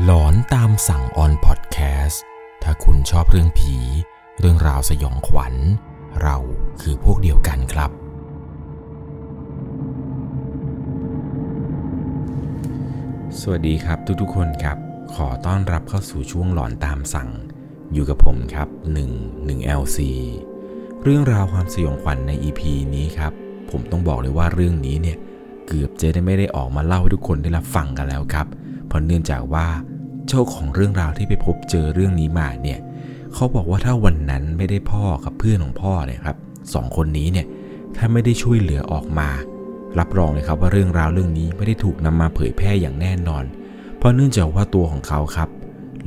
หลอนตามสั่งออนพอดแคสต์ถ้าคุณชอบเรื่องผี เรื่องราวสยองขวัญ เราคือพวกเดียวกันครับ สวัสดีครับทุกๆคนครับ ขอต้อนรับเข้าสู่ช่วงหลอนตามสั่ง อยู่กับผมครับ 1 1 LC เรื่องราวความสยองขวัญใน EP นี้ครับ ผมต้องบอกเลยว่าเรื่องนี้เนี่ย เกือบจะได้ไม่ได้ออกมาเล่าให้ทุกคนได้รับฟังกันแล้วครับ เพราะเนื่องจากว่าเจ้าของเรื่องราวที่ไปพบเจอเรื่องนี้มาเนี่ยเขาบอกว่าถ้าวันนั้นไม่ได้พ่อกับเพื่อนของพ่อเนี่ยครับสองคนนี้เนี่ยถ้าไม่ได้ช่วยเหลือออกมา รับรองเลยครับว่าเรื่องราวเรื่องนี้ไม่ได้ถูกนำมาเผยแพร่อย่างแน่นอน เพราะเนื่องจากว่าตัวของเขาครับ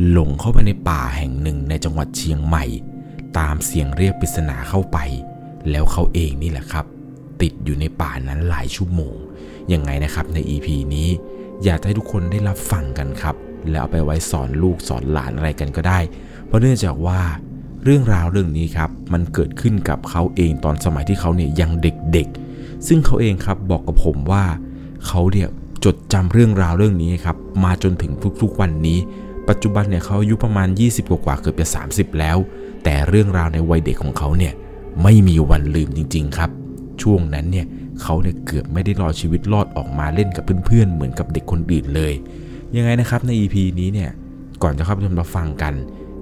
หลงเข้าไปในป่าแห่งหนึ่งในจังหวัดเชียงใหม่ ตามเสียงเรียกปริศนาเข้าไป แล้วเขาเองนี่แหละครับ ติดอยู่ในป่านั้นหลายชั่วโมงยังไงนะครับใน EP นี้ อยากให้ทุกคนได้รับฟังกันครับ แล้วเอาไปไว้สอนลูกสอนหลานอะไรกันก็ได้ เพราะเนื่องจากว่าเรื่องราวเรื่องนี้ครับ มันเกิดขึ้นกับเขาเองตอนสมัยที่เขาเนี่ยยังเด็กๆ ซึ่งเขาเองครับบอกกับผมว่าเขาเนี่ยจดจำเรื่องราวเรื่องนี้ครับมาจนถึงทุกๆวันนี้ ปัจจุบันเนี่ยเขาอายุประมาณ 20 กว่าเกือบจะ 30 แล้ว แต่เรื่องราวในวัยเด็กของเขาเนี่ยไม่มีวันลืมจริง ๆ ครับ ช่วงนั้นเนี่ย เขาเนี่ยเกือบไม่ได้รอชีวิตรอดออกมาเล่นกับเพื่อนๆ เหมือนกับเด็กคนอื่นเลย ยังไงนะครับใน EP นี้เนี่ย ก่อนจะเข้าไปชมรับฟังกัน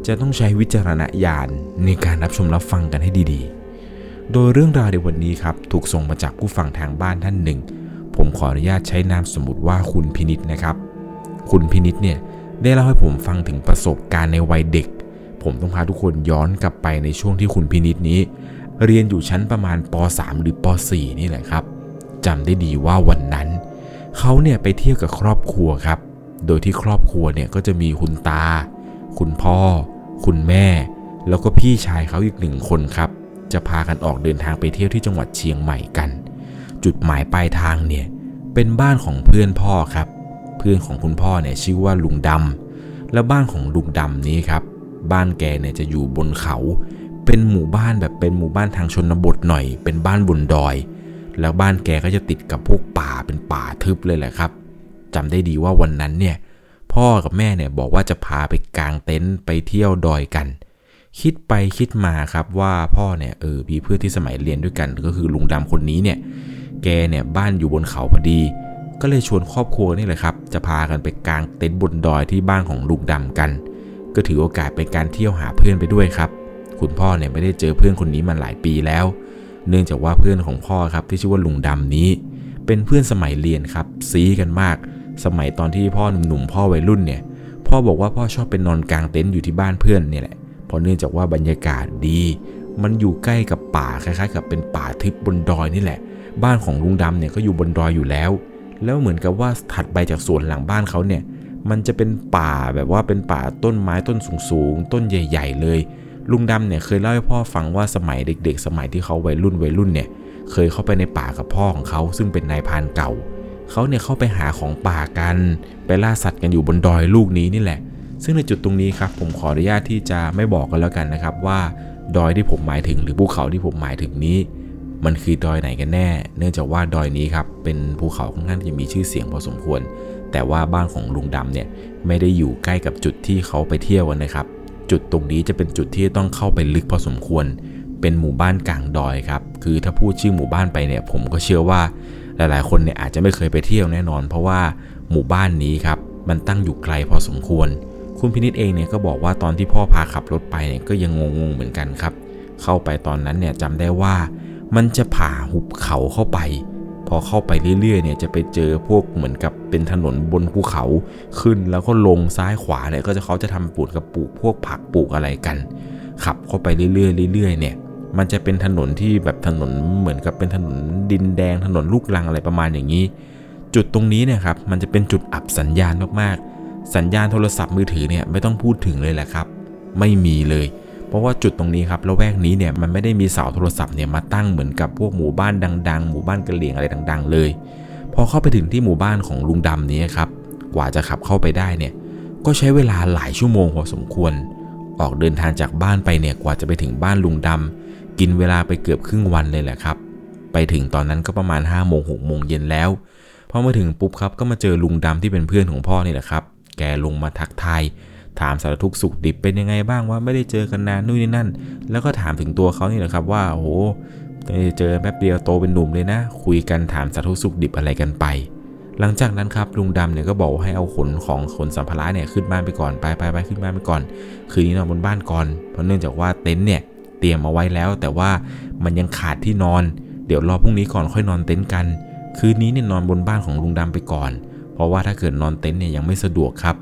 จะต้องใช้วิจารณญาณในการรับชมรับฟังกันให้ดีๆ โดยเรื่องราวในวันนี้ครับถูกส่งมาจากผู้ฟังทางบ้านท่านหนึ่ง ผมขออนุญาตใช้นามสมมติว่าคุณพินิษนะครับ คุณพินิษเนี่ยได้เล่าให้ผมฟังถึงประสบการณ์ในวัยเด็ก ผมต้องพาทุกคนย้อนกลับไปในช่วงที่คุณพินิษนี้ เรียนอยู่ชั้นประมาณป .3 หรือป .4 นี่แหละครับจำได้ดีว่าวันนั้น เขาเนี่ยไปเที่ยวกับครอบครัวครับ โดยที่ครอบครัวเนี่ยก็จะมีคุณตา คุณพ่อ คุณแม่ แล้วก็พี่ชายเขาอีกหนึ่งคนครับ จะพากันออกเดินทางไปเที่ยวที่จังหวัดเชียงใหม่กัน จุดหมายปลายทางเนี่ยเป็นบ้านของเพื่อนพ่อครับ เพื่อนของคุณพ่อเนี่ยชื่อว่าลุงดำและบ้านของลุงดำนี้ครับ บ้านแกเนี่ยจะอยู่บนเขา เป็นหมู่บ้านแบบเป็นหมู่บ้านทางชนบทหน่อย เป็นบ้านบนดอย แล้วบ้านแกก็จะติดกับพวกป่าเป็นป่าทึบเลยแหละครับจำได้ดีว่าวันนั้นเนี่ยพ่อกับแม่เนี่ยบอกว่าจะพาไปกางเต็นท์ไปเที่ยวดอยกัน คิดไปคิดมาครับว่าพ่อเนี่ยเออมีเพื่อนที่สมัยเรียนด้วยกัน ก็คือลุงดำคนนี้เนี่ยแกเนี่ยบ้านอยู่บนเขาพอดี ก็เลยชวนครอบครัวนี่แหละครับ จะพากันไปกางเต็นท์บนดอยที่บ้านของลุงดำกัน ก็ถือโอกาสเป็นการเที่ยวหาเพื่อนไปด้วยครับ คุณพ่อเนี่ยไม่ได้เจอเพื่อนคนนี้มาหลายปีแล้ว เนื่องจากว่าเพื่อนของพ่อครับที่ชื่อว่าลุงดำนี้ เป็นเพื่อนสมัยเรียนครับซีกันมาก สมัยตอนที่พ่อหนุ่มๆพ่อวัยรุ่นเนี่ยพ่อบอกว่าพ่อชอบเป็นนอนกลางเต็นท์อยู่ที่บ้านเพื่อนเนี่ยแหละเพราะเนื่องจากว่าบรรยากาศดี มันอยู่ใกล้กับป่าคล้ายๆ กับเป็นป่าทึบบนดอยนี่แหละ บ้านของลุงดำเนี่ยก็อยู่บนดอยอยู่แล้ว แล้วเหมือนกับว่าถัดไปจากสวนหลังบ้านเขาเนี่ยมันจะเป็นป่าแบบว่าเป็นป่าต้นไม้ต้นสูงๆ ต้นใหญ่ ๆ เลย ลุงดำเนี่ยเคยเล่าให้พ่อฟังว่าสมัยเด็ก ๆ สมัยที่เขาวัยรุ่นวัยรุ่นเนี่ย เคยเข้าไปในป่ากับพ่อของเขาซึ่งเป็นนายพานเก่า เขาเนี่ยเข้าไปหาของป่ากัน ไปล่าสัตว์กันอยู่บนดอยลูกนี้นี่แหละ ซึ่งในจุดตรงนี้ครับ ผมขออนุญาตที่จะไม่บอกกันแล้วกันนะครับว่า ดอยที่ผมหมายถึงหรือภูเขาที่ผมหมายถึงนี้ มันคือดอยไหนกันแน่ เนื่องจากว่าดอยนี้ครับเป็นภูเขาค่อนข้างจะมีชื่อเสียงพอสมควร แต่ว่าบ้านของลุงดำเนี่ยไม่ได้อยู่ใกล้กับจุดที่เขาไปเที่ยวกันนะครับ จุดตรงนี้จะเป็นจุดที่ต้องเข้าไปลึกพอสมควร เป็นหมู่บ้านกลางดอยครับ คือถ้าพูดชื่อหมู่บ้านไปเนี่ย ผมก็เชื่อว่าหลาย ๆ คนเนี่ยอาจจะไม่เคยไปเที่ยวแน่นอน เพราะว่าหมู่บ้านนี้ครับ มันตั้งอยู่ไกลพอสมควร คุณพินิษเองเนี่ยก็บอกว่าตอนที่พ่อพาขับรถไปเนี่ยก็ยังงงๆเหมือนกันครับ เข้าไปตอนนั้นเนี่ยจำได้ว่า มันจะผ่าหุบเขาเข้าไป พอเข้าไปเรื่อยๆเนี่ยจะไปเจอพวกเหมือนกับเป็นถนนบนภูเขาขึ้นแล้วก็ลงซ้ายขวาเนี่ยก็จะเขาจะทำปลูกกับปลูกพวกผักปลูกอะไรกัน ขับเข้าไปเรื่อยๆเรื่อยๆเนี่ยมันจะเป็นถนนที่แบบถนนเหมือนกับเป็นถนนดินแดงถนนลูกรังอะไรประมาณอย่างนี้ จุดตรงนี้เนี่ยครับมันจะเป็นจุดอับสัญญาณมากๆ สัญญาณโทรศัพท์มือถือเนี่ยไม่ต้องพูดถึงเลยแหละครับ ไม่มีเลย เพราะว่าจุดตรงนี้ครับละแวกนี้เนี่ยมันไม่ได้มีเสาโทรศัพท์เนี่ยมาตั้งเหมือนกับพวกหมู่บ้านดัง ๆ หมู่บ้านกระเหลี่ยงอะไรดัง ๆ เลย พอเข้าไปถึงที่หมู่บ้านของลุงดำนี้ครับกว่าจะขับเข้าไปได้เนี่ยก็ใช้เวลาหลายชั่วโมงพอสมควร ออกเดินทางจากบ้านไปเนี่ยกว่าจะไปถึงบ้านลุงดำกินเวลาไปเกือบครึ่งวันเลยแหละครับ ไปถึงตอนนั้นก็ประมาณ5้าโมงหกโมงเย็นแล้วพอมาถึงปุ๊บครับก็มาเจอลุงดำที่เป็นเพื่อนของพ่อนี่แหละครับ แกลงมาทักทาย ถามสารทุกสุขดิบเป็นยังไงบ้างว่าไม่ได้เจอกันนานนู่นนี่นั่น แล้วก็ถามถึงตัวเขานี่แหละครับว่าโอ้โหเจอแป๊บเดียวโตเป็นหนุ่มเลยนะ คุยกันถามสารทุกสุขดิบอะไรกันไป หลังจากนั้นครับลุงดำเนี่ยก็บอกให้เอาขนของขนสัมภาระเนี่ยขึ้นบ้านไปก่อนไปไปไปขึ้นบ้านไปก่อน คืนนี้นอนบนบ้านก่อนเพราะเนื่องจากว่าเต็นท์เนี่ยเตรียมเอาไว้แล้ว แต่ว่ามันยังขาดที่นอน เดี๋ยวรอพรุ่งนี้ก่อนค่อยนอนเต็นท์กัน คืนนี้เนี่ยนอนบนบ้านของลุงดำไปก่อน เพราะว่าถ้าเกิดนอนเต็นท์เนี่ยยังไม่สะดวกครับ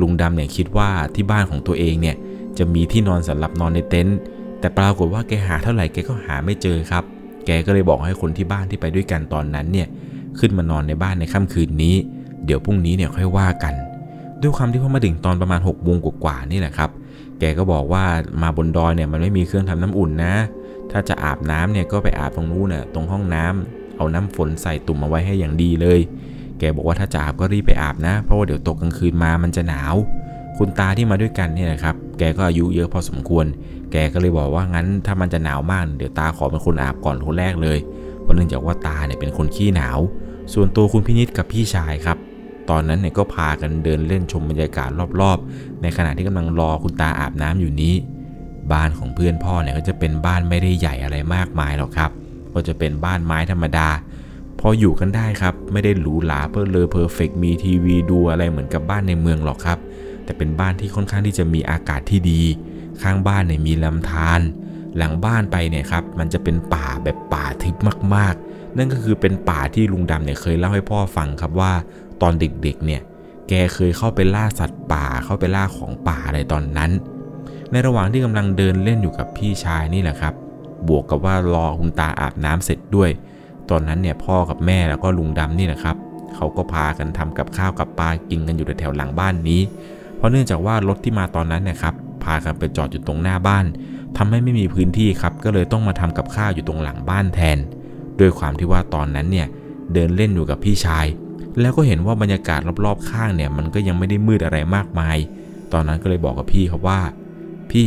ลุงดำเนี่ยคิดว่าที่บ้านของตัวเองเนี่ยจะมีที่นอนสำหรับนอนในเต็นท์แต่ปรากฏว่าแกหาเท่าไหร่แกก็หาไม่เจอครับ แกก็เลยบอกให้คนที่บ้านที่ไปด้วยกันตอนนั้นเนี่ยขึ้นมานอนในบ้านในค่ำคืนนี้ เดี๋ยวพรุ่งนี้เนี่ยค่อยว่ากัน ด้วยความที่พอมาถึงตอนประมาณ6กโมงกว่าๆนี่แหละครับ แกก็บอกว่ามาบนดอยเนี่ยมันไม่มีเครื่องทำน้ำอุ่นนะ ถ้าจะอาบน้ำเนี่ยก็ไปอาบตรงนู้นน่ะตรงห้องน้ำเอาน้ำฝนใส่ตุ่มมาไว้ให้อย่างดีเลย แกบอกว่าถ้าจะอาบก็รีบไปอาบนะ เพราะว่าเดี๋ยวตกกลางคืนมามันจะหนาว คุณตาที่มาด้วยกันเนี่ยนะครับ แกก็อายุเยอะพอสมควร แกก็เลยบอกว่างั้นถ้ามันจะหนาวมาก เดี๋ยวตาขอเป็นคนอาบก่อนคนแรกเลย เพราะเนื่องจากว่าตาเนี่ยเป็นคนขี้หนาว ส่วนตัวคุณพินิษกับพี่ชายครับ ตอนนั้นเนี่ยก็พากันเดินเล่นชมบรรยากาศรอบๆ ในขณะที่กำลังรอคุณตาอาบน้ำอยู่นี้ บ้านของเพื่อนพ่อเนี่ยก็จะเป็นบ้านไม่ได้ใหญ่อะไรมากมายหรอกครับ ก็จะเป็นบ้านไม้ธรรมดา พออยู่กันได้ครับ ไม่ได้หรูหราเพอเลอเพอร์เฟกมีทีวีดูอะไรเหมือนกับบ้านในเมืองหรอกครับ แต่เป็นบ้านที่ค่อนข้างที่จะมีอากาศที่ดี ข้างบ้านเนี่ยมีลำธารหลังบ้านไปเนี่ยครับมันจะเป็นป่าแบบป่าทึบมากๆ นั่นก็คือเป็นป่าที่ลุงดำเนี่ยเคยเล่าให้พ่อฟังครับว่า ตอนเด็กๆเนี่ยแกเคยเข้าไปล่าสัตว์ป่าเข้าไปล่าของป่าอะไรตอนนั้น ในระหว่างที่กำลังเดินเล่นอยู่กับพี่ชายนี่แหละครับ บวกกับว่ารอคุณตาอาบน้ำเสร็จด้วย ตอนนั้นเนี่ยพ่อกับแม่แล้วก็ลุงดำนี่แหละครับเขาก็พากันทำกับข้าวกับปลากินกันอยู่แถวหลังบ้านนี้ เพราะเนื่องจากว่ารถที่มาตอนนั้นเนี่ยครับพากันไปจอดอยู่ตรงหน้าบ้านทำให้ไม่มีพื้นที่ครับก็เลยต้องมาทำกับข้าวอยู่ตรงหลังบ้านแทน ด้วยความที่ว่าตอนนั้นเนี่ยเดินเล่นอยู่กับพี่ชาย แล้วก็เห็นว่าบรรยากาศรอบๆข้างเนี่ยมันก็ยังไม่ได้มืดอะไรมากมาย ตอนนั้นก็เลยบอกกับพี่ครับว่า พี่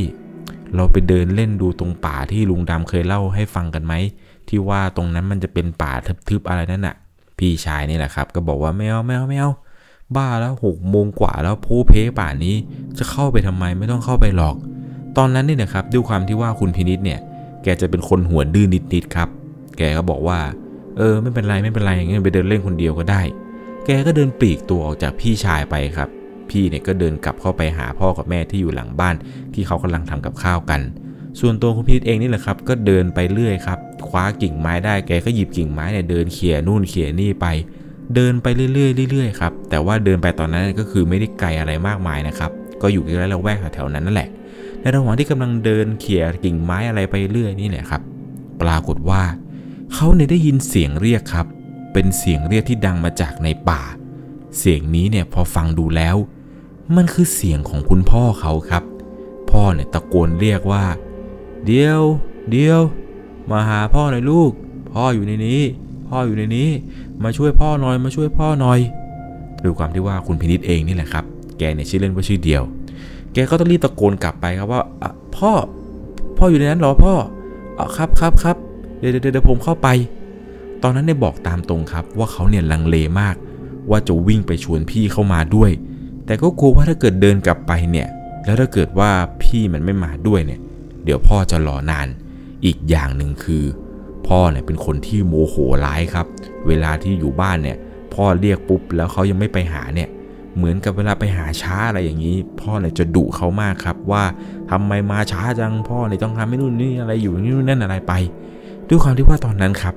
เราไปเดินเล่นดูตรงป่าที่ลุงดำเคยเล่าให้ฟังกันไหม ที่ว่าตรงนั้นมันจะเป็นป่าทึบๆอะไรนั่นน่ะ พี่ชายนี่แหละครับ ก็บอกว่าไม่เอาไม่เอาไม่เอาบ้าแล้วหกโมงกว่าแล้วโพเพป่านี้จะเข้าไปทำไมไม่ต้องเข้าไปหรอก ตอนนั้นนี่นะครับด้วยความที่ว่าคุณพินิษเนี่ย แกจะเป็นคนหัวดื้อนิดๆครับ แกก็บอกว่า เออ ไม่เป็นไรไม่เป็นไรงั้นไปเดินเล่นคนเดียวก็ได้ แกก็เดินปลีกตัวออกจากพี่ชายไปครับ พี่เนี่ยก็เดินกลับเข้าไปหาพ่อกับแม่ที่อยู่หลังบ้าน ที่เขากำลังทำกับข้าวกัน ส่วนตัวคุณพีทเองนี่แหละครับ ก็เดินไปเรื่อยครับ คว้ากิ่งไม้ได้แกก็หยิบกิ่งไม้เนี่ยเดินเขี่ยนู่นเขี่ยนี่ไป เดินไปเรื่อยๆเรื่อยๆครับ แต่ว่าเดินไปตอนนั้นก็คือไม่ได้ไกลอะไรมากมายนะครับ ก็อยู่ใกล้ๆละแวกแถวๆนั้นนั่นแหละ ในระหว่างที่กำลังเดินเขี่ยกิ่งไม้อะไรไปเรื่อยนี่แหละครับ ปรากฏว่าเขาเนี่ยได้ยินเสียงเรียกครับ เป็นเสียงเรียกที่ดังมาจากในป่า เสียงนี้เนี่ยพอฟังดูแล้ว มันคือเสียงของคุณพ่อเขาครับ พ่อเนี่ยตะโกนเรียกว่า เดียว เดียว มาหาพ่อหน่อยลูก พ่ออยู่ในนี้ พ่ออยู่ในนี้ มาช่วยพ่อหน่อย มาช่วยพ่อหน่อยด้วยความที่ว่าคุณพินิษเองนี่แหละครับ แกเนี่ยชื่อเล่นว่าชื่อเดียว แกก็ต้องรีบตะโกนกลับไปครับว่าพ่อ พ่ออยู่ในนั้นหรอพ่ออะครับครับครับเดี๋ยวเดี๋ยวเดี๋ยวผมเข้าไป ตอนนั้นได้บอกตามตรงครับว่าเขาเนี่ยลังเลมาก ว่าจะวิ่งไปชวนพี่เข้ามาด้วย แต่ก็กลัวว่าถ้าเกิดเดินกลับไปเนี่ย แล้วถ้าเกิดว่าพี่มันไม่มาด้วยเนี่ย เดี๋ยวพ่อจะรอนาน อีกอย่างหนึ่งคือ พ่อเนี่ยเป็นคนที่โมโหร้ายครับ เวลาที่อยู่บ้านเนี่ย พ่อเรียกปุ๊บแล้วเขายังไม่ไปหาเนี่ย เหมือนกับเวลาไปหาช้าอะไรอย่างนี้ พ่อเนี่ยจะดุเขามากครับ ว่าทำไมมาช้าจังพ่อเนี่ยต้องทำไม่นู่นนี่อะไรอยู่นี่นู่นนั่นอะไรไป ด้วยความที่ว่าตอนนั้นครับ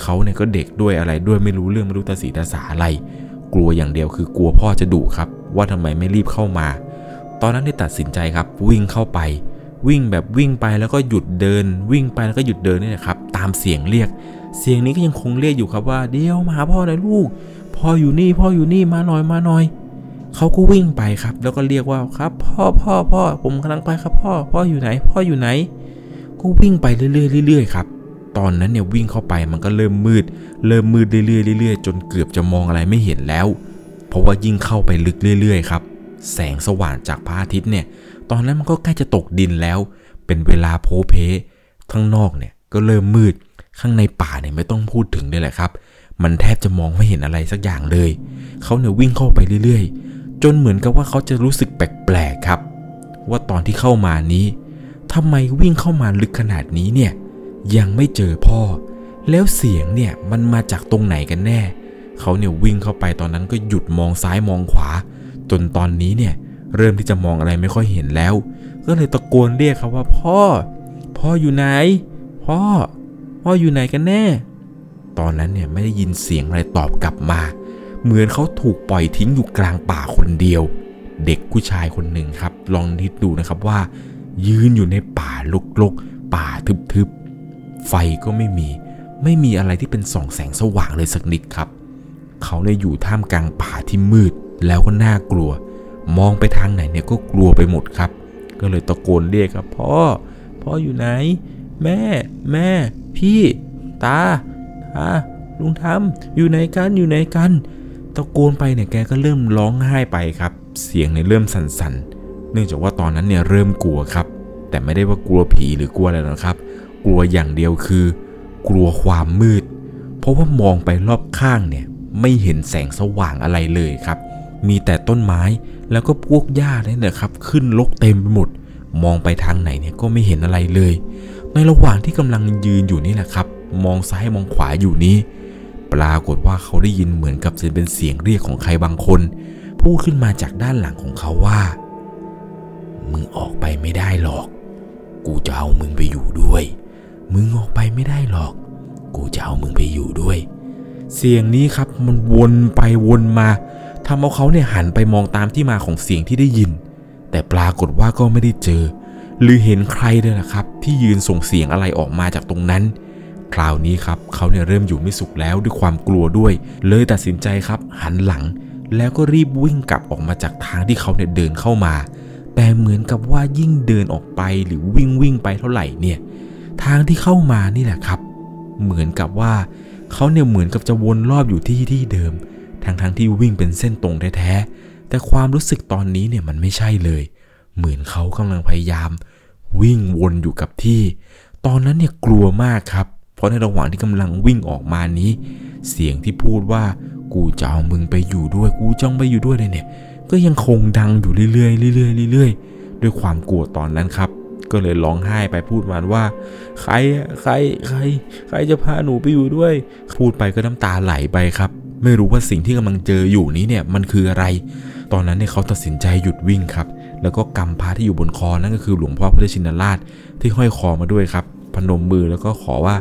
เขาเนี่ยก็เด็กด้วยอะไรด้วยไม่รู้เรื่องไม่รู้ตาสีตาสาอะไร กลัวอย่างเดียวคือกลัวพ่อจะดุครับ ว่าทำไมไม่รีบเข้ามา ตอนนั้นได้ตัดสินใจครับวิ่งเข้าไป วิ่งแบบวิ่งไปแล้วก็หยุดเดิน วิ่งไปแล้วก็หยุดเดินนี่แหละครับตามเสียงเรียก เสียงนี้ก็ยังคงเรียกอยู่ครับว่าเดี๋ยวมาหาพ่อหน่อยลูกพ่ออยู่นี่พ่ออยู่นี่มาหน่อยมาหน่อยเขาก็วิ่งไปครับ แล้วก็เรียกว่าครับ พ่อพ่อพ่อผมกำลังไปครับพ่อ พ่ออยู่ไหน พ่ออยู่ไหน ก็วิ่งไปเรื่อยๆเรื่อยๆครับตอนนั้นเนี่ยวิ่งเข้าไปมันก็เริ่มมืด เริ่มมืดเรื่อยๆเรื่อยๆจนเกือบจะมองอะไรไม่เห็นแล้ว เพราะว่ายิ่งเข้าไปลึกเรื่อย ๆ ครับ แสงสว่างจากพระอาทิตย์เนี่ย ตอนนั้นมันก็ใกล้จะตกดินแล้ว เป็นเวลาโพเพข้างนอกเนี่ยก็เริ่มมืด ข้างในป่าเนี่ยไม่ต้องพูดถึงเลยแหละครับ มันแทบจะมองไม่เห็นอะไรสักอย่างเลย เขาเนี่ยวิ่งเข้าไปเรื่อยๆจจนเหมือนกับว่าเขาจะรู้สึกแปลกๆครับ ว่าตอนที่เข้ามานี้ทำไมวิ่งเข้ามาลึกขนาดนี้เนี่ยยังไม่เจอพ่อ แล้วเสียงเนี่ยมันมาจากตรงไหนกันแน่ เขาเนี่ยวิ่งเข้าไปตอนนั้นก็หยุดมองซ้ายมองขวา จนตอนนี้เนี่ยเริ่มที่จะมองอะไรไม่ค่อยเห็นแล้ว ก็เลยตะโกนเรียกเขาว่าพ่อ พ่ออยู่ไหน พ่อ พ่ออยู่ไหนกันแน่ ตอนนั้นเนี่ยไม่ได้ยินเสียงอะไรตอบกลับมา เหมือนเขาถูกปล่อยทิ้งอยู่กลางป่าคนเดียว เด็กผู้ชายคนหนึ่งครับ ลองนิดดูนะครับว่า ยืนอยู่ในป่าลกๆ ป่าทึบๆ ไฟก็ไม่มี ไม่มีอะไรที่เป็นส่องแสงสว่างเลยสักนิดครับ เขาเนี่ยอยู่ท่ามกลางป่าที่มืด แล้วก็น่ากลัว มองไปทางไหนเนี่ยก็กลัวไปหมดครับ ก็เลยตะโกนเรียกครับพ่อพ่ออยู่ไหน แม่ แม่ พี่ ตาตาลุงทำอยู่ไหนกันอยู่ไหนกัน ตะโกนไปเนี่ยแกก็เริ่มร้องไห้ไปครับ เสียงเนี่ยเริ่มสั่นๆ เนื่องจากว่าตอนนั้นเนี่ยเริ่มกลัวครับ แต่ไม่ได้ว่ากลัวผีหรือกลัวอะไรหรอกครับ กลัวอย่างเดียวคือ กลัวความมืด เพราะว่ามองไปรอบข้างเนี่ย ไม่เห็นแสงสว่างอะไรเลยครับ มีแต่ต้นไม้แล้วก็พวกหญ้าเนี่ยนะครับ ขึ้นรกเต็มไปหมด มองไปทางไหนเนี่ยก็ไม่เห็นอะไรเลย ในระหว่างที่กำลังยืนอยู่นี่แหละครับ มองซ้ายมองขวาอยู่นี้ ปรากฏว่าเขาได้ยินเหมือนกับจะเป็นเสียงเรียกของใครบางคน พูดขึ้นมาจากด้านหลังของเขาว่า มึงออกไปไม่ได้หรอก กูจะเอามึงไปอยู่ด้วย มึงออกไปไม่ได้หรอก กูจะเอามึงไปอยู่ด้วย เสียงนี้ครับมันวนไปวนมาทำเอาเขาเนี่ยหันไปมองตามที่มาของเสียงที่ได้ยิน แต่ปรากฏว่าก็ไม่ได้เจอ หรือเห็นใครเลยนะครับ ที่ยืนส่งเสียงอะไรออกมาจากตรงนั้น คราวนี้ครับเขาเนี่ยเริ่มอยู่ไม่สุขแล้วด้วยความกลัวด้วย เลยตัดสินใจครับ หันหลัง แล้วก็รีบวิ่งกลับออกมาจากทางที่เขาเนี่ยเดินเข้ามา แต่เหมือนกับว่ายิ่งเดินออกไปหรือวิ่งวิ่งไปเท่าไหร่เนี่ย ทางที่เข้ามานี่แหละครับ เหมือนกับว่า เขาเนี่ยเหมือนกับจะวนรอบอยู่ที่ที่เดิม ทั้งทั้งที่วิ่งเป็นเส้นตรงแท้ๆ แต่ความรู้สึกตอนนี้เนี่ยมันไม่ใช่เลย เหมือนเขากำลังพยายาม วิ่งวนอยู่กับที่ ตอนนั้นเนี่ยกลัวมากครับ เพราะในระหว่างที่กำลังวิ่งออกมานี้ เสียงที่พูดว่ากูจะเอามึงไปอยู่ด้วยกูจ้องไปอยู่ด้วยเลยเนี่ย ก็ยังคงดังอยู่เรื่อยๆเรื่อยๆเรื่อยๆด้วยความกลัวตอนนั้นครับ ก็เลยร้องไห้ไปพูดมันว่า ใครใครใคร ใครจะพาหนูไปอยู่ด้วย พูดไปก็น้ำตาไหลไปครับ ไม่รู้ว่าสิ่งที่กำลังเจออยู่นี้เนี่ยมันคืออะไร ตอนนั้นเนี่ยเขาตัดสินใจหยุดวิ่งครับ แล้วก็กำพระที่อยู่บนคอนั่นก็คือหลวงพ่อพระชินราชที่ห้อยคอมาด้วยครับ พนมมือแล้วก็ขอว่า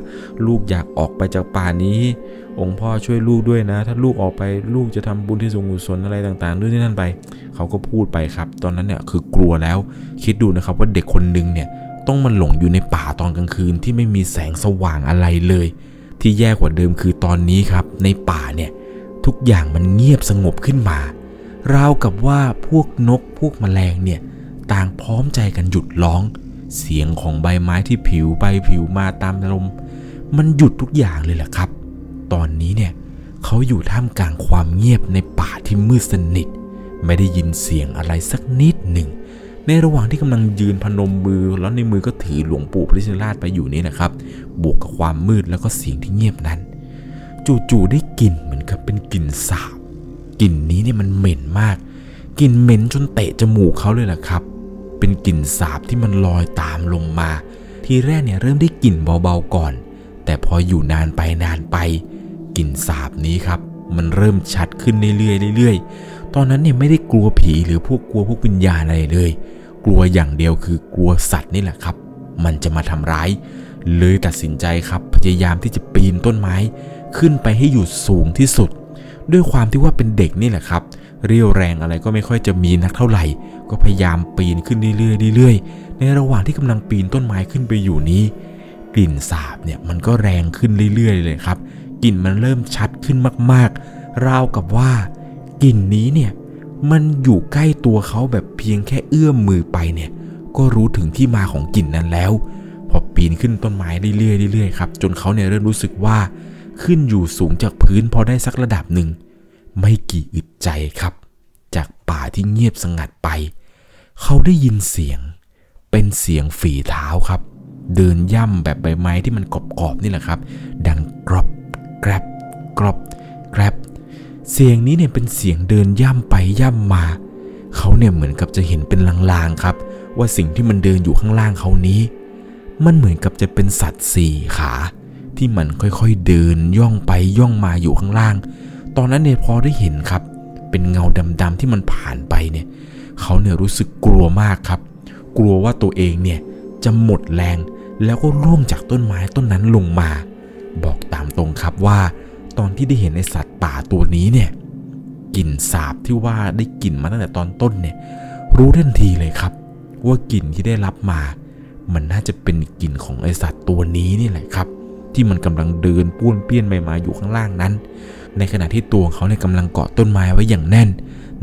ลูกอยากออกไปจากป่านี้ องค์พ่อช่วยลูกด้วยนะ ถ้าลูกออกไปลูกจะทำบุญที่สูงกุศลอะไรต่างๆด้วยที่นั่นไป เขาก็พูดไปครับ ตอนนั้นเนี่ยคือกลัวแล้ว คิดดูนะครับว่าเด็กคนหนึ่งเนี่ยต้องมันหลงอยู่ในป่าตอนกลางคืนที่ไม่มีแสงสว่างอะไรเลย ที่แย่กว่าเดิมคือตอนนี้ครับ ในป่าเนี่ยทุกอย่างมันเงียบสงบขึ้นมาราวกับว่าพวกนกพวกแมลงเนี่ยต่างพร้อมใจกันหยุดร้อง เสียงของใบไม้ที่ผิวไปผิวมาตามลม มันหยุดทุกอย่างเลยแหละครับ ตอนนี้เนี่ยเขาอยู่ท่ามกลางความเงียบในป่าที่มืดสนิท ไม่ได้ยินเสียงอะไรสักนิดหนึ่ง ในระหว่างที่กำลังยืนพนมมือ แล้วในมือก็ถือหลวงปู่พระชินราชไปอยู่นี่นะครับ บวกกับความมืดแล้วก็เสียงที่เงียบนั้น จู่ๆได้กลิ่นเหมือนกับเป็นกลิ่นสาบกลิ่นนี้เนี่ยมันเหม็นมากกลิ่นเหม็นจนเตะจมูกเขาเลยแหละครับ เป็นกลิ่นสาบที่มันลอยตามลงมา ทีแรกเนี่ยเริ่มได้กลิ่นเบาๆก่อน แต่พออยู่นานไปนานไปกลิ่นสาบนี้ครับ มันเริ่มชัดขึ้นเรื่อยๆเรื่อยๆ ตอนนั้นเนี่ยไม่ได้กลัวผีหรือพวกกลัวพวกวิญญาณอะไรเลย กลัวอย่างเดียวคือกลัวสัตว์นี่แหละครับ มันจะมาทำร้าย เลยตัดสินใจครับพยายามที่จะปีนต้นไม้ ขึ้นไปให้อยู่สูงที่สุด ด้วยความที่ว่าเป็นเด็กนี่แหละครับ เรี่ยวแรงอะไรก็ไม่ค่อยจะมีนักเท่าไหร่ ก็พยายามปีนขึ้นเรื่อยๆเรื่อยๆ ในระหว่างที่กำลังปีนต้นไม้ขึ้นไปอยู่นี้ กลิ่นสาบเนี่ยมันก็แรงขึ้นเรื่อยๆเลยครับ กลิ่นมันเริ่มชัดขึ้นมากๆ ราวกับว่ากลิ่นนี้เนี่ยมันอยู่ใกล้ตัวเขาแบบเพียงแค่เอื้อมมือไปเนี่ย ก็รู้ถึงที่มาของกลิ่นนั้นแล้ว พอปีนขึ้นต้นไม้เรื่อยๆเรื่อยๆครับจนเขาเนี่ยเริ่มรู้สึกว่าขึ้นอยู่สูงจากพื้นพอได้สักระดับหนึ่ง ไม่กี่อึดใจครับ จากป่าที่เงียบสงัดไป เขาได้ยินเสียง เป็นเสียงฝีเท้าครับ เดินย่ำแบบใบไม้ที่มันกรอบๆนี่แหละครับ ดังกรอบแกรบกรอบแกรบเสียงนี้เนี่ยเป็นเสียงเดินย่ำไปย่ำมา เขาเนี่ยเหมือนกับจะเห็นเป็นลางๆครับ ว่าสิ่งที่มันเดินอยู่ข้างล่างเขานี้ มันเหมือนกับจะเป็นสัตว์สี่ขา ที่มันค่อยๆเดินย่องไปย่องมาอยู่ข้างล่าง ตอนนั้นเนี่ยพอได้เห็นครับ เป็นเงาดำๆที่มันผ่านไปเนี่ยเขาเนี่ยรู้สึกกลัวมากครับ กลัวว่าตัวเองเนี่ยจะหมดแรงแล้วก็ร่วงจากต้นไม้ต้นนั้นลงมา บอกตามตรงครับว่า ตอนที่ได้เห็นไอสัตว์ป่าตัวนี้เนี่ยกลิ่นสาบที่ว่าได้กลิ่นมาตั้งแต่ตอนต้นเนี่ย รู้ทันทีเลยครับ ว่ากลิ่นที่ได้รับมา มันน่าจะเป็นกลิ่นของไอสัตว์ตัวนี้นี่แหละครับ ที่มันกำลังเดินป้วนเปี้ยนไปมาอยู่ข้างล่างนั้น ในขณะที่ตัวเขาเนี่ยกำลังเกาะต้นไม้ไว้อย่างแน่น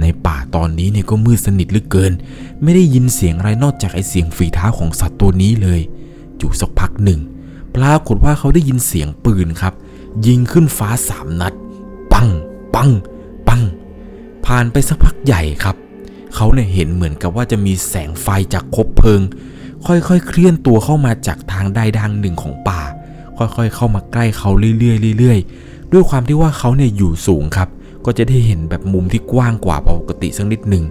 ในป่าตอนนี้เนี่ยก็มืดสนิทเหลือเกิน ไม่ได้ยินเสียงอะไรนอกจากไอเสียงฝีเท้าของสัตว์ตัวนี้เลยอยู่สักพักหนึ่ง ปรากฏว่าเขาได้ยินเสียงปืนครับ ยิงขึ้นฟ้าสามนัด ปัง ปัง ปัง ผ่านไปสักพักใหญ่ครับ เขาเนี่ยเห็นเหมือนกับว่าจะมีแสงไฟจากคบเพลิง ค่อยๆเคลื่อนตัวเข้ามาจากทางใดทางหนึ่งของป่า ค่อยๆเข้ามาใกล้เขาเรื่อยๆเรื่อยๆ ด้วยความที่ว่าเขาเนี่ยอยู่สูงครับ ก็จะได้เห็นแบบมุมที่กว้างกว่าปกติสักนิดหนึ่ง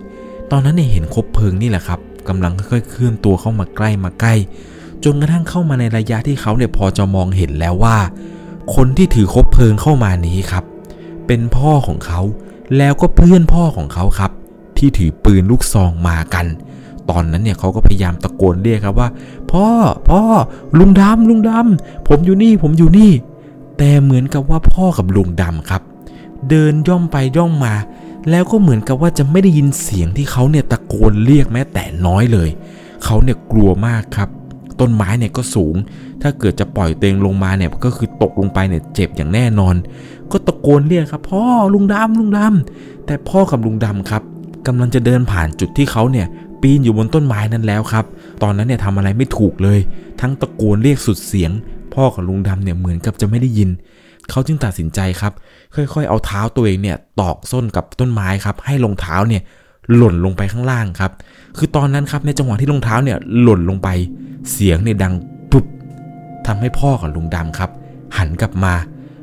ตอนนั้นเนี่ยเห็นคบเพลิงนี่แหละครับกำลังค่อยๆเคลื่อนตัวเข้ามาใกล้มาใกล้ จนกระทั่งเข้ามาในระยะที่เขาเนี่ยพอจะมองเห็นแล้วว่า คนที่ถือคบเพลิงเข้ามานี้ครับ เป็นพ่อของเขาแล้วก็เพื่อนพ่อของเขาครับ ที่ถือปืนลูกซองมากัน ตอนนั้นเนี่ยเขาก็พยายามตะโกนเรียกครับว่า พ่อพ่อลุงดำลุงดำผมอยู่นี่ผมอยู่นี่ แต่เหมือนกับว่าพ่อกับลุงดำครับ เดินย่องไปย่องมา แล้วก็เหมือนกับว่าจะไม่ได้ยินเสียงที่เขาเนี่ยตะโกนเรียกแม้แต่น้อยเลย เขาเนี่ยกลัวมากครับ ต้นไม้เนี่ยก็สูง ถ้าเกิดจะปล่อยเตงลงมาเนี่ยก็คือตกลงไปเนี่ยเจ็บอย่างแน่นอน ก็ตะโกนเรียกครับ พ่อลุงดำลุงดำแต่พ่อกับลุงดำครับกำลังจะเดินผ่านจุดที่เขาเนี่ยปีนอยู่บนต้นไม้นั้นแล้วครับ ตอนนั้นเนี่ยทำอะไรไม่ถูกเลย ทั้งตะโกนเรียกสุดเสียง พ่อกับลุงดำเนี่ยเหมือนกับจะไม่ได้ยิน เขาจึงตัดสินใจครับ ค่อยๆ เอาเท้าตัวเองเนี่ยตอกส้นกับต้นไม้ครับ ให้รองเท้าเนี่ยหล่นลงไปข้างล่างครับ คือตอนนั้นครับในจังหวะที่รองเท้าเนี่ยหล่นลงไป เสียงเนี่ยดังปุ๊บทำให้พ่อกับลุงดำครับ หันกลับมา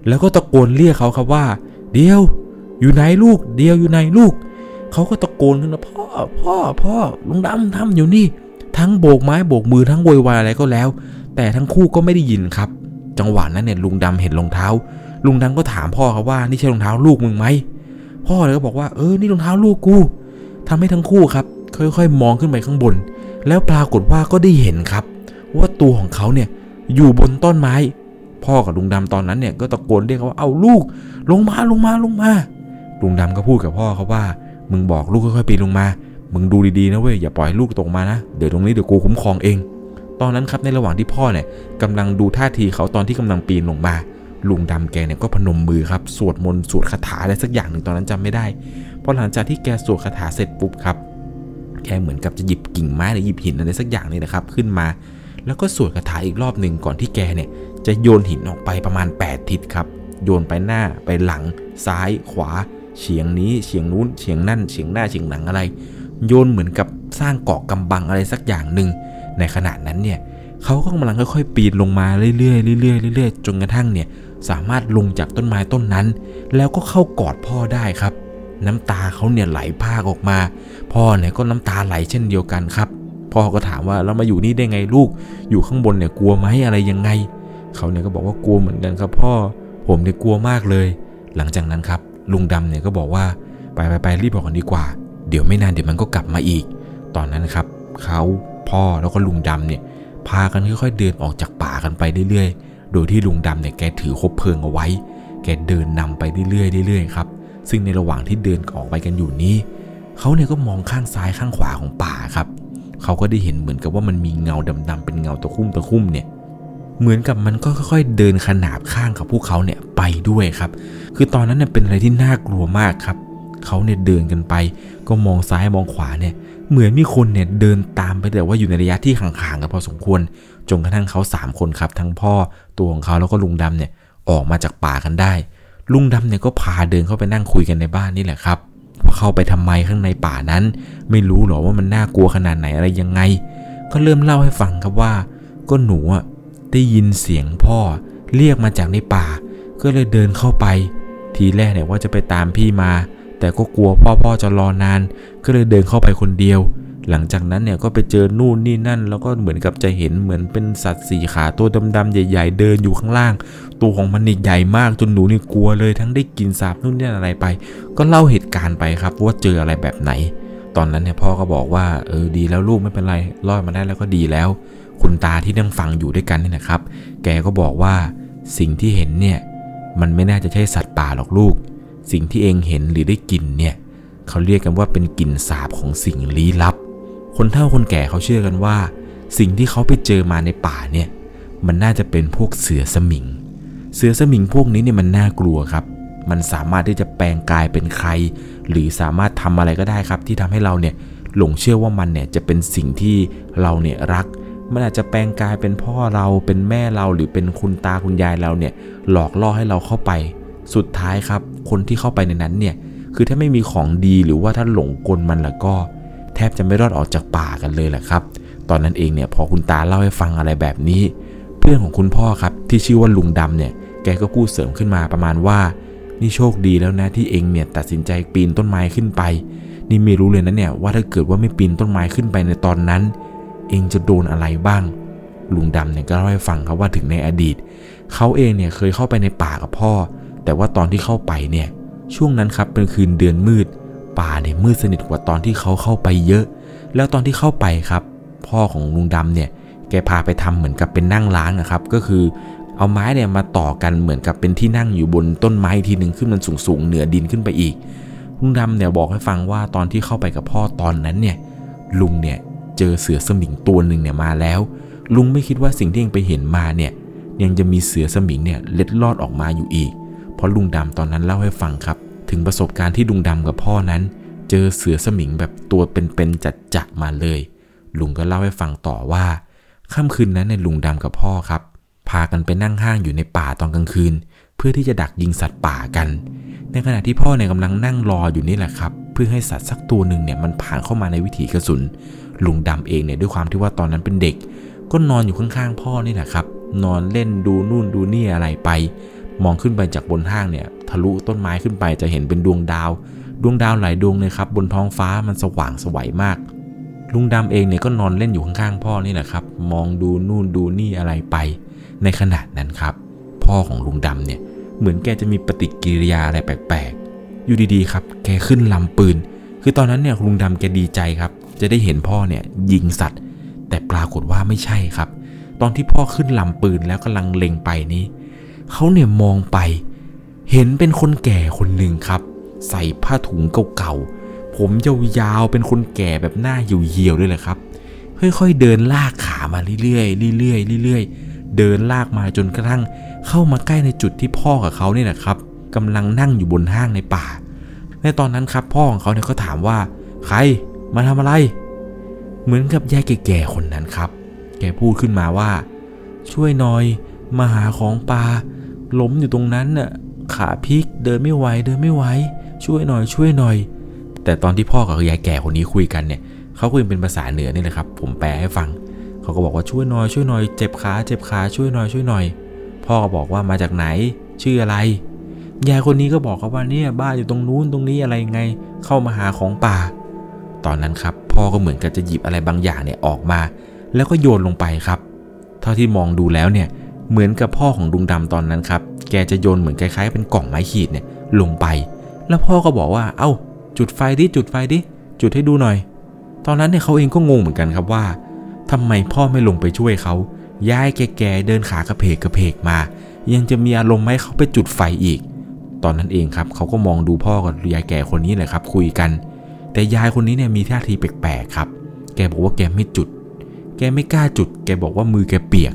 แล้วก็ตะโกนเรียกเขาครับว่า เดียว อยู่ไหนลูก เดียวอยู่ไหนลูก เขาก็ตะโกนขึ้นนะพ่อพ่อพ่อลุงดำทำอยู่นี่ ทั้งโบกไม้โบกมือทั้งโวยวายอะไรก็แล้ว แต่ทั้งคู่ก็ไม่ได้ยินครับ จังหวะนั้นเนี่ยลุงดำเห็นรองเท้า ลุงดำก็ถามพ่อครับว่านี่ใช่รองเท้าลูกมึงไหมพ่อเลยก็บอกว่าเออนี่รองเท้าลูกกูทำให้ทั้งคู่ครับค่อยๆ มองขึ้นไปข้างบน แล้วปรากฏว่าก็ได้เห็นครับ ว่าตัวของเขาเนี่ยอยู่บนต้นไม้ พ่อกับลุงดำตอนนั้นเนี่ยก็ตะโกนเรียกว่าเอาลูก ลงมาลงมาลงมา ลุงดำก็พูดกับพ่อเขาว่า มึงบอกลูกค่อยๆปีนลงมา มึงดูดีๆนะเว้ยอย่าปล่อยลูกตกมานะ เดี๋ยวตรงนี้เดี๋ยวกูคุ้มครองเอง ตอนนั้นครับในระหว่างที่พ่อเนี่ยกำลังดูท่าทีเขาตอนที่กำลังปีนลงมา ลุงดำแกเนี่ยก็พนมมือครับสวดมนต์สวดคาถาอะไรสักอย่างหนึ่งตอนนั้นจำไม่ได้พอหลังจากที่แกสวดคาถาเสร็จปุ๊บครับแกเหมือนกับจะหยิบกิ่งไม้หรือหยิบหินอะไรสักอย่างนี่นะครับขึ้นมา แล้วก็สวดคาถาอีกรอบหนึ่งก่อนที่แกเนี่ยจะโยนหินออกไปประมาณ 8 ทิศครับ โยนไปหน้าไปหลัง ซ้ายขวาเฉียงนี้เฉียงนู้นเฉียงนั่นเฉียงหน้าเฉียงหลังอะไร โยนเหมือนกับสร้างเกาะกำบังอะไรสักอย่างหนึ่ง ในขณะนั้นเนี่ยเขาก็กำลังค่อยๆปีนลงมาเรื่อยๆเรื่อยๆเรื่อยๆจนกระทั่งเนี่ยสามารถลงจากต้นไม้ต้นนั้น แล้วก็เข้ากอดพ่อได้ครับ น้ำตาเขาเนี่ยไหลพากออกมา พ่อเนี่ยก็น้ำตาไหลเช่นเดียวกันครับ พ่อก็ถามว่าแล้วมาอยู่นี่ได้ไงลูก อยู่ข้างบนเนี่ยกลัวไหมอะไรยังไง เขาเนี่ยก็บอกว่ากลัวเหมือนกันครับ พ่อ ผมเนี่ยกลัวมากเลย หลังจากนั้นครับ ลุงดำเนี่ยก็บอกว่าไปไปไปรีบบอกกันดีกว่า เดี๋ยวไม่นานเดี๋ยวมันก็กลับมาอีก ตอนนั้นครับ เขา พ่อแล้วก็ลุงดำเนี่ย พากันค่อยๆเดินออกจากป่ากันไปเรื่อยๆ โดยที่ลุงดำเนี่ยแกถือคบเพลิงเอาไว้ แกเดินนำไปเรื่อยๆเรื่อยๆครับ ซึ่งในระหว่างที่เดินออกไปกันอยู่นี้ เขาเนี่ยก็มองข้างซ้ายข้างขวาของป่าครับ เขาก็ได้เห็นเหมือนกับว่ามันมีเงาดำๆเป็นเงาตะคุ่มตะคุ่มเนี่ยเหมือนกับมันก็ค่อยๆ เดินขนาบข้างกับพวกเขาเนี่ยไปด้วยครับ คือตอนนั้นเนี่ยเป็นอะไรที่น่ากลัวมากครับ เขาเนี่ยเดินกันไป ก็มองซ้ายมองขวาเนี่ยเหมือนมีคนเนี่ยเดินตามไปแต่ว่าอยู่ในระยะที่ห่างๆกันพอสมควรจนกระทั่งเขาสามคนครับ ทั้งพ่อตัวของเขาแล้วก็ลุงดำเนี่ยออกมาจากป่ากันได้ ลุงดำเนี่ยก็พาเดินเข้าไปนั่งคุยกันในบ้านนี่แหละครับว่าเข้าไปทำไมข้างในป่านั้น ไม่รู้หรอว่ามันน่ากลัวขนาดไหนอะไรยังไง ก็เริ่มเล่าให้ฟังครับว่า ก็หนูอะได้ยินเสียงพ่อเรียกมาจากในป่า ก็เลยเดินเข้าไป ทีแรกเนี่ยว่าจะไปตามพี่มา แต่ก็กลัวพ่อพ่อจะรอนาน ก็เลยเดินเข้าไปคนเดียว หลังจากนั้นเนี่ยก็ไปเจอนู่นนี่นั่น แล้วก็เหมือนกับจะเห็นเหมือนเป็นสัตว์สี่ขาตัวดำๆใหญ่ ๆ เดินอยู่ข้างล่าง ตัวของมันนี่ใหญ่มากจนหนูนี่กลัวเลยทั้งได้กลินสาบนู่นนี่อะไรไป ก็เล่าเหตุการณ์ไปครับว่าเจออะไรแบบไหน ตอนนั้นเนี่ยพ่อก็บอกว่าเออดีแล้วลูกไม่เป็นไรรอดมาได้แล้วก็ดีแล้ว คุณตาที่นั่งฟังอยู่ด้วยกันนี่นะครับ แกก็บอกว่าสิ่งที่เห็นเนี่ยมันไม่น่าจะใช่สัตว์ป่าหรอกลูก สิ่งที่เองเห็นหรือได้กลิ่นเนี่ยเขาเรียกกันว่าเป็นกลิ่นสาบของสิ่งลี้ลับ คนเฒ่าคนแก่เขาเชื่อกันว่า สิ่งที่เขาไปเจอมาในป่าเนี่ยมันน่าจะเป็นพวกเสือสมิง เสือสมิงพวกนี้เนี่ยมันน่ากลัวครับ มันสามารถที่จะแปลงกายเป็นใคร หรือสามารถทำอะไรก็ได้ครับ ที่ทำให้เราเนี่ยหลงเชื่อว่ามันเนี่ยจะเป็นสิ่งที่เราเนี่ยรัก มันอาจจะแปลงกายเป็นพ่อเราเป็นแม่เราหรือเป็นคุณตาคุณยายเราเนี่ยหลอกล่อให้เราเข้าไป สุดท้ายครับ คนที่เข้าไปในนั้นเนี่ย คือถ้าไม่มีของดีหรือว่าถ้าหลงกลมันแล้วก็ แทบจะไม่รอดออกจากป่ากันเลยแหละครับ ตอนนั้นเองเนี่ยพอคุณตาเล่าให้ฟังอะไรแบบนี้ เพื่อนของคุณพ่อครับที่ชื่อว่าลุงดำเนี่ย แกก็พูดเสริมขึ้นมาประมาณว่า นี่โชคดีแล้วนะที่เองเนี่ยตัดสินใจปีนต้นไม้ขึ้นไป นี่ไม่รู้เลยนะเนี่ยว่าถ้าเกิดว่าไม่ปีนต้นไม้ขึ้นไปในตอนนั้น เองจะโดนอะไรบ้างลุงดำเนี่ยก็เล่าให้ฟังครับว่าถึงในอดีต เขาเองเนี่ยเคยเข้าไปในป่ากับพ่อ แต่ว่าตอนที่เข้าไปเนี่ย ช่วงนั้นครับเป็นคืนเดือนมืด ป่าเนี่ยมืดสนิทกว่าตอนที่เขาเข้าไปเยอะ แล้วตอนที่เข้าไปครับ พ่อของลุงดำเนี่ย แกพาไปทำเหมือนกับเป็นนั่งร้านนะครับ ก็คือเอาไม้เนี่ยมาต่อกันเหมือนกับเป็นที่นั่งอยู่บนต้นไม้ทีหนึ่งขึ้นมันสูงๆเหนือดินขึ้นไปอีก ลุงดำเนี่ยบอกให้ฟังว่าตอนที่เข้าไปกับพ่อตอนนั้นเนี่ยลุงเนี่ยเจอเสือสมิงตัวหนึ่งเนี่ยมาแล้ว ลุงไม่คิดว่าสิ่งที่ยังไปเห็นมาเนี่ยยังจะมีเสือสมิงเนี่ยเล็ดลอดออกมาอยู่อีก เพราะลุงดำตอนนั้นเล่าให้ฟังครับ ถึงประสบการณ์ที่ลุงดำกับพ่อนั้น เจอเสือสมิงแบบตัวเป็นๆจัดๆมาเลย ลุงก็เล่าให้ฟังต่อว่าค่ำคืนนั้นในลุงดำกับพ่อครับ พากันไปนั่งห้างอยู่ในป่าตอนกลางคืน เพื่อที่จะดักยิงสัตว์ป่ากัน ในขณะที่พ่อเนี่ยกำลังนั่งรออยู่นี่แหละครับ เพื่อให้สัตว์สักตัวหนึ่งเนี่ยมันผ่านเข้ามาในวิถีกระสุน ลุงดำเองเนี่ยด้วยความที่ว่าตอนนั้นเป็นเด็ก ก็นอนอยู่ข้างๆพ่อนี่แหละครับ นอนเล่นดูนู่นดูนี่อะไรไป มองขึ้นไปจากบนห้างเนี่ย ทะลุต้นไม้ขึ้นไปจะเห็นเป็นดวงดาว ดวงดาวหลายดวงเลยครับ บนท้องฟ้ามันสว่างสวยมาก ลุงดำเองเนี่ยก็นอนเล่นอยู่ข้างๆพ่อนี่แหละครับ มองดูนู่นดูนี่อะไรไป ในขณะนั้นครับ พ่อของลุงดำเนี่ย เหมือนแกจะมีปฏิกิริยาอะไรแปลกๆ อยู่ดีๆครับ แกขึ้นลำปืน คือตอนนั้นเนี่ยลุงดำแกดีใจครับ จะได้เห็นพ่อเนี่ยยิงสัตว์ แต่ปรากฏว่าไม่ใช่ครับ ตอนที่พ่อขึ้นลำปืนแล้วกำลังเล็งไปนี้ เขาเนี่ยมองไป เห็นเป็นคนแก่คนหนึ่งครับ ใส่ผ้าถุงเก่าๆ ผมยาวๆ เป็นคนแก่แบบหน้าเหี่ยวๆด้วยแหละครับ ค่อยๆเดินลากขามาเรื่อยๆ เรื่อยๆ เรื่อยๆ เดินลากมาจนกระทั่ง เข้ามาใกล้ในจุดที่พ่อกับเขาเนี่ยนะครับกำลังนั่งอยู่บนห้างในป่า ในตอนนั้นครับพ่อของเขาเนี่ยก็ถามว่า ใครมาทำอะไร เหมือนกับยายแก่ๆคนนั้นครับ แกพูดขึ้นมาว่า ช่วยหน่อย มาหาของปลา ล้มอยู่ตรงนั้นน่ะขาพิกเดินไม่ไหวเดินไม่ไหวช่วยหน่อยช่วยหน่อย แต่ตอนที่พ่อกับยายแก่คนนี้คุยกันเนี่ยเขาคุยเป็นภาษาเหนือนี่แหละครับ ผมแปลให้ฟังเขาก็บอกว่าช่วยหน่อยช่วยหน่อยเจ็บขาเจ็บขาช่วยหน่อยช่วยหน่อย พ่อก็บอกว่ามาจากไหน ชื่ออะไรยายคนนี้ก็บอกเขาว่าเนี่ยบ้านอยู่ตรงนู้นตรงนี้อะไรไง เข้ามาหาของป่า ตอนนั้นครับพ่อก็เหมือนกับจะหยิบอะไรบางอย่างเนี่ยออกมา แล้วก็โยนลงไปครับ เท่าที่มองดูแล้วเนี่ย เหมือนกับพ่อของลุงดำตอนนั้นครับ แกจะโยนเหมือนคล้ายๆ เป็นกล่องไม้ขีดเนี่ยลงไป แล้วพ่อก็บอกว่า เอ้า จุดไฟดิ จุดไฟดิ จุดให้ดูหน่อย ตอนนั้นเนี่ยเขาเองก็งงเหมือนกันครับว่าทำไมพ่อไม่ลงไปช่วยเขายายแก่ๆเดินขากระเพกกระเพกมา ยังจะมีอารมณ์ไหมเขาไปจุดไฟอีก ตอนนั้นเองครับเขาก็มองดูพ่อกับยายแก่คนนี้แหละครับ คุยกัน แต่ยายคนนี้เนี่ยมีท่าทีแปลกๆครับ แกบอกว่าแกไม่จุด แกไม่กล้าจุด แกบอกว่ามือแกเปียก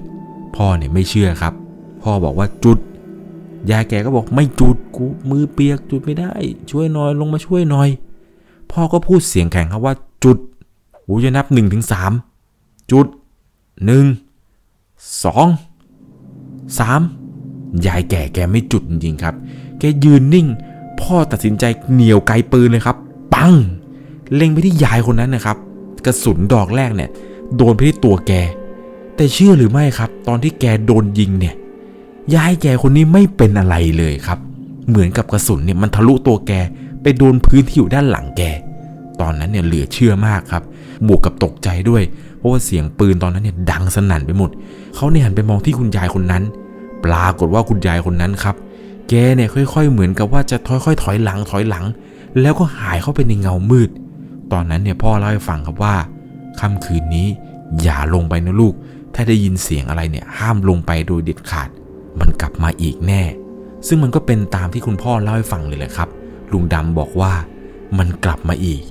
พ่อเนี่ยไม่เชื่อครับ พ่อบอกว่าจุด ยายแกก็บอกไม่จุดกูมือเปียกจุดไม่ได้ ช่วยหน่อยลงมาช่วยหน่อย พ่อก็พูดเสียงแข็งครับว่าจุดกูจะนับหนึ่งถึงสามจุดหนึ่งสองสามยายแก่แกไม่จุดจริงๆครับ แกยืนนิ่ง พ่อตัดสินใจเหนียวไกลปืนเลยครับ ปัง เล็งไปที่ยายคนนั้นนะครับ กระสุนดอกแรกเนี่ย โดนไปที่ตัวแก แต่เชื่อหรือไม่ครับ ตอนที่แกโดนยิงเนี่ยยายแกคนนี้ไม่เป็นอะไรเลยครับ เหมือนกับกระสุนเนี่ยมันทะลุตัวแกไปโดนพื้นที่อยู่ด้านหลังแก ตอนนั้นเนี่ยเหลือเชื่อมากครับ บวกกับตกใจด้วย เพราะว่าเสียงปืนตอนนั้นเนี่ยดังสนั่นไปหมด เขาเนี่ยหันไปมองที่คุณยายคนนั้น ปรากฏว่าคุณยายคนนั้นครับ แกเนี่ยค่อย ๆ เหมือนกับว่าจะค่อยๆถอยหลังถอยหลัง แล้วก็หายเข้าไปในเงามืด ตอนนั้นเนี่ยพ่อเล่าให้ฟังครับว่าค่ำคืนนี้อย่าลงไปนะลูก ถ้าได้ยินเสียงอะไรเนี่ยห้ามลงไปโดยเด็ดขาด มันกลับมาอีกแน่ ซึ่งมันก็เป็นตามที่คุณพ่อเล่าให้ฟังเลยแหละครับ ลุงดำบอกว่ามันกลับมาอีก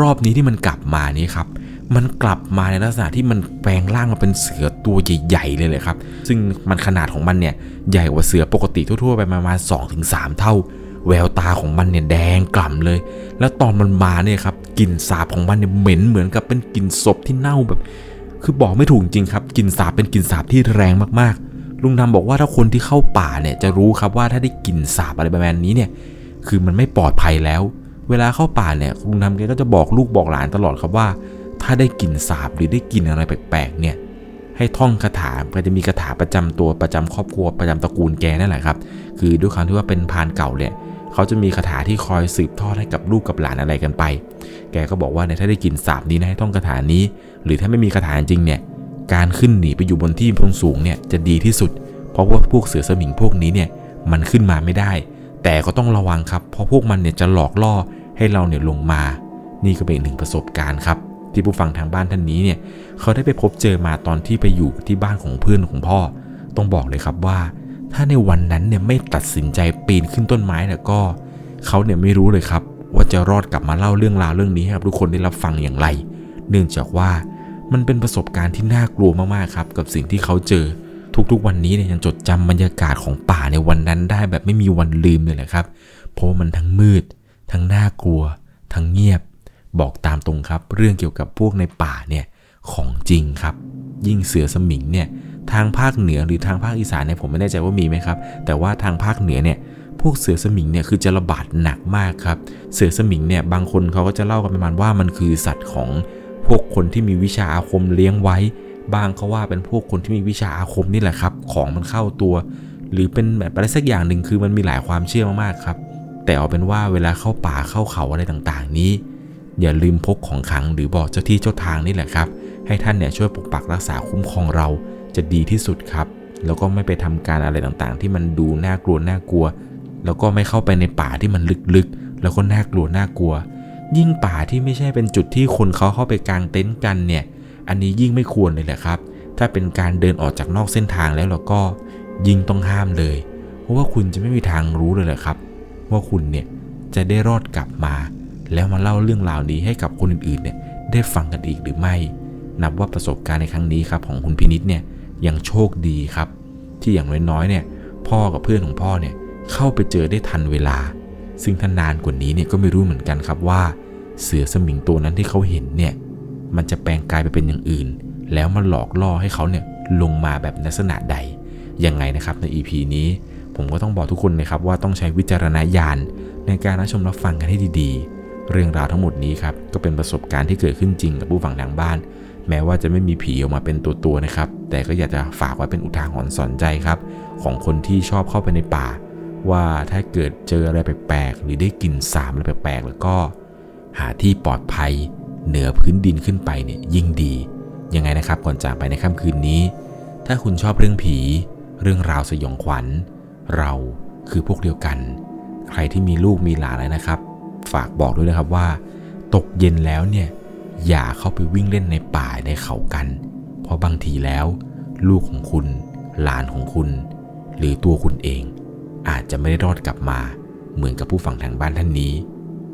รอบนี้ที่มันกลับมานี้ครับ มันกลับมาในลักษณะที่มันแปลงร่างมาเป็นเสือตัวใหญ่ๆเลยเลยครับ ซึ่งมันขนาดของมันเนี่ยใหญ่กว่าเสือปกติทั่วๆไปประมาณ 2-3 เท่าแววตาของมันเนี่ยแดงกล่ำเลย แล้วตอนมันมาเนี่ยครับกลิ่นสาบของมันเนี่ยเหม็นเหมือนกับเป็นกลิ่นศพที่เน่าแบบ คือบอกไม่ถูกจริงครับกลิ่นสาบเป็นกลิ่นสาบที่แรงมากๆ ลุงดำบอกว่าถ้าคนที่เข้าป่าเนี่ยจะรู้ครับว่าถ้าได้กลิ่นสาบอะไรประมาณนี้เนี่ย คือมันไม่ปลอดภัยแล้ว เวลาเข้าป่าเนี่ยลุงดำแกก็จะบอกลูกบอกหลานตลอดครับว่า ถ้าได้กลิ่นสาบหรือได้กลิ่นอะไรแปลกๆเนี่ยให้ท่องคาถาก็จะมีคาถาประจำตัวประจำครอบครัวประจำตระกูลแกนั่นแหละครับ คือด้วยความที่ว่าเป็นพานเก่าเนี่ยเขาจะมีคาถาที่คอยสืบทอดให้กับลูกกับหลานอะไรกันไป แกก็บอกว่าเนี่ยถ้าได้กลิ่นสาบนี้นะให้ท่องคาถานี้ หรือถ้าไม่มีคาถาจริงเนี่ยการขึ้นหนีไปอยู่บนที่พงสูงเนี่ยจะดีที่สุด เพราะว่าพวกเสือสมิงพวกนี้เนี่ยมันขึ้นมาไม่ได้ แต่ก็ต้องระวังครับเพราะพวกมันเนี่ยจะหลอกล่อให้เราเนี่ยลงมา นี่ก็เป็นหนึ่งประสบการณ์ครับที่ผู้ฟังทางบ้านท่านนี้เนี่ยเขาได้ไปพบเจอมาตอนที่ไปอยู่ที่บ้านของเพื่อนของพ่อ ต้องบอกเลยครับว่า ถ้าในวันนั้นเนี่ยไม่ตัดสินใจปีนขึ้นต้นไม้แล้วก็เขาเนี่ยไม่รู้เลยครับ ว่าจะรอดกลับมาเล่าเรื่องราวเรื่องนี้ให้กับทุกคนได้รับฟังอย่างไร เนื่องจากว่า มันเป็นประสบการณ์ที่น่ากลัวมากๆครับ กับสิ่งที่เขาเจอ ทุกๆวันนี้เนี่ยยังจดจำบรรยากาศของป่าในวันนั้นได้แบบไม่มีวันลืมเลยแหละครับ เพราะมันทั้งมืด ทั้งน่ากลัว ทั้งเงียบ บอกตามตรงครับ เรื่องเกี่ยวกับพวกในป่าเนี่ยของจริงครับ ยิ่งเสือสมิงเนี่ยทางภาคเหนือหรือทางภาคอีสานเนี่ยผมไม่แน่ใจว่ามีไหมครับ แต่ว่าทางภาคเหนือเนี่ยพวกเสือสมิงเนี่ยคือจะระบาดหนักมากครับ เสือสมิงเนี่ยบางคนเขาก็จะเล่ากันประมาณว่ามันคือสัตว์ของ พวกคนที่มีวิชาอาคมเลี้ยงไว้ บางเขาว่าเป็นพวกคนที่มีวิชาอาคมนี่แหละครับ ของมันเข้าตัว หรือเป็นแบบอะไรสักอย่างหนึ่งคือมันมีหลายความเชื่อมากๆครับ แต่เอาเป็นว่าเวลาเข้าป่าเข้าเขาอะไรต่างๆ นี้ อย่าลืมพกของขังหรือบอกเจ้าที่เจ้าทางนี่แหละครับ ให้ท่านเนี่ยช่วยปกปักรักษาคุ้มครองเราจะดีที่สุดครับ แล้วก็ไม่ไปทำการอะไรต่างๆ ที่มันดูน่ากลัวน่ากลัว แล้วก็ไม่เข้าไปในป่าที่มันลึกๆ แล้วก็น่ากลัวน่ากลัว ยิ่งป่าที่ไม่ใช่เป็นจุดที่คนเขาเข้าไปกางเต็นท์กันเนี่ย อันนี้ยิ่งไม่ควรเลยแหละครับ ถ้าเป็นการเดินออกจากนอกเส้นทางแล้วเราก็ยิ่งต้องห้ามเลย เพราะว่าคุณจะไม่มีทางรู้เลยแหละครับ ว่าคุณเนี่ยจะได้รอดกลับมา แล้วมาเล่าเรื่องราวนี้ให้กับคนอื่นๆเนี่ยได้ฟังกันอีกหรือไม่ นับว่าประสบการณ์ในครั้งนี้ครับของคุณพินิษเนี่ยยังโชคดีครับ ที่อย่างน้อยๆเนี่ยพ่อกับเพื่อนของพ่อเนี่ยเข้าไปเจอได้ทันเวลา ซึ่งถ้านานกว่านี้เนี่ยก็ไม่รู้เหมือนกันครับว่า เสือสมิงตัวนั้นที่เขาเห็นเนี่ยมันจะแปลงกายไปเป็นอย่างอื่น แล้วมาหลอกล่อให้เขาเนี่ยลงมาแบบลักษณะใดยังไงนะครับใน EP นี้ ผมก็ต้องบอกทุกคนนะครับว่าต้องใช้วิจารณญาณในการรับชมรับฟังกันให้ดีๆ เรื่องราวทั้งหมดนี้ครับก็เป็นประสบการณ์ที่เกิดขึ้นจริงกับผู้ฟังทางบ้าน แม้ว่าจะไม่มีผีออกมาเป็นตัวตัวๆนะครับ แต่ก็อยากจะฝากไว้เป็นอุทาหรณ์สอนใจครับ ของคนที่ชอบเข้าไปในป่า ว่าถ้าเกิดเจออะไรแปลกๆหรือได้กลิ่นสาบอะไรแปลกๆแล้วก็ หาที่ปลอดภัย เหนือพื้นดินขึ้นไปเนี่ยยิ่งดี ยังไงนะครับก่อนจากไปในค่ำคืนนี้ ถ้าคุณชอบเรื่องผี เรื่องราวสยองขวัญ เราคือพวกเดียวกัน ใครที่มีลูกมีหลานแล้วนะครับ ฝากบอกด้วยนะครับว่า ตกเย็นแล้วเนี่ยอย่าเข้าไปวิ่งเล่นในป่าในเขากัน เพราะบางทีแล้ว ลูกของคุณ หลานของคุณ หรือตัวคุณเอง อาจจะไม่ได้รอดกลับมา เหมือนกับผู้ฟังทางบ้านท่านนี้